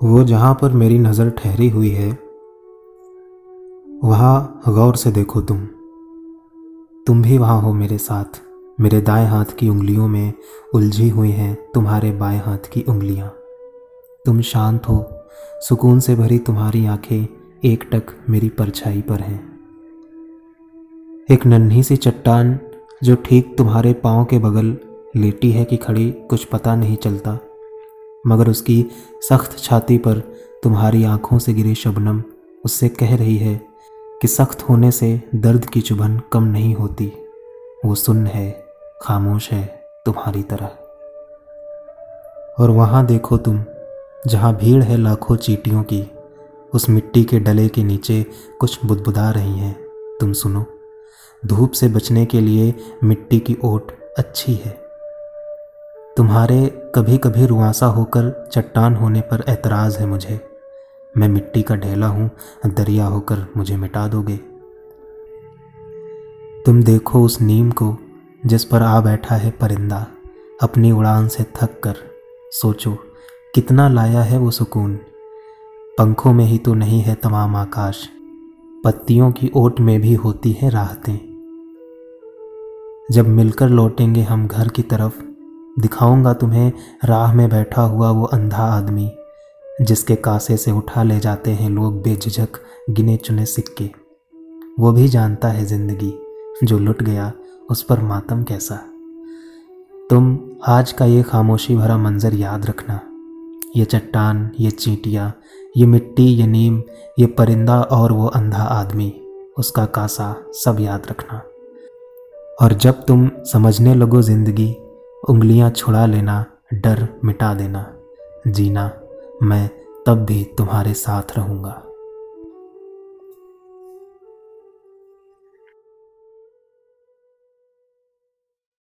वो जहाँ पर मेरी नज़र ठहरी हुई है, वहाँ गौर से देखो तुम। तुम भी वहाँ हो मेरे साथ। मेरे दाएँ हाथ की उंगलियों में उलझी हुई हैं तुम्हारे बाएँ हाथ की उंगलियाँ। तुम शांत हो। सुकून से भरी तुम्हारी आँखें एक टक मेरी परछाई पर हैं। एक नन्ही सी चट्टान जो ठीक तुम्हारे पाँव के बगल लेटी है कि खड़ी कुछ पता नहीं चलता। मगर उसकी सख्त छाती पर तुम्हारी आँखों से गिरी शबनम उससे कह रही है कि सख्त होने से दर्द की चुभन कम नहीं होती। वो सुन है, खामोश है तुम्हारी तरह। और वहाँ देखो तुम, जहाँ भीड़ है लाखों चीटियों की, उस मिट्टी के डले के नीचे कुछ बुदबुदा रही हैं। तुम सुनो, धूप से बचने के लिए मिट्टी की ओट अच्छी है। तुम्हारे कभी कभी रुआसा होकर चट्टान होने पर एतराज़ है मुझे। मैं मिट्टी का ढेला हूँ, दरिया होकर मुझे मिटा दोगे। तुम देखो उस नीम को, जिस पर आ बैठा है परिंदा। अपनी उड़ान से थक कर, सोचो, कितना लाया है वो सुकून। पंखों में ही तो नहीं है तमाम आकाश। पत्तियों की ओट में भी होती है राहतें। जब मिलकर लौटेंगे हम घर की तरफ़ दिखाऊँगा तुम्हें राह में बैठा हुआ वो अंधा आदमी, जिसके कासे से उठा ले जाते हैं लोग बेझिझक गिने चुने सिक्के। वो भी जानता है ज़िंदगी, जो लुट गया उस पर मातम कैसा। तुम आज का ये खामोशी भरा मंजर याद रखना। ये चट्टान, ये चींटियाँ, ये मिट्टी, ये नीम, ये परिंदा और वो अंधा आदमी, उसका कासा सब याद रखना। और जब तुम समझने लगो ज़िंदगी उंगलियाँ छुड़ा लेना डर मिटा देना। जीना मैं तब भी तुम्हारे साथ रहूँगा।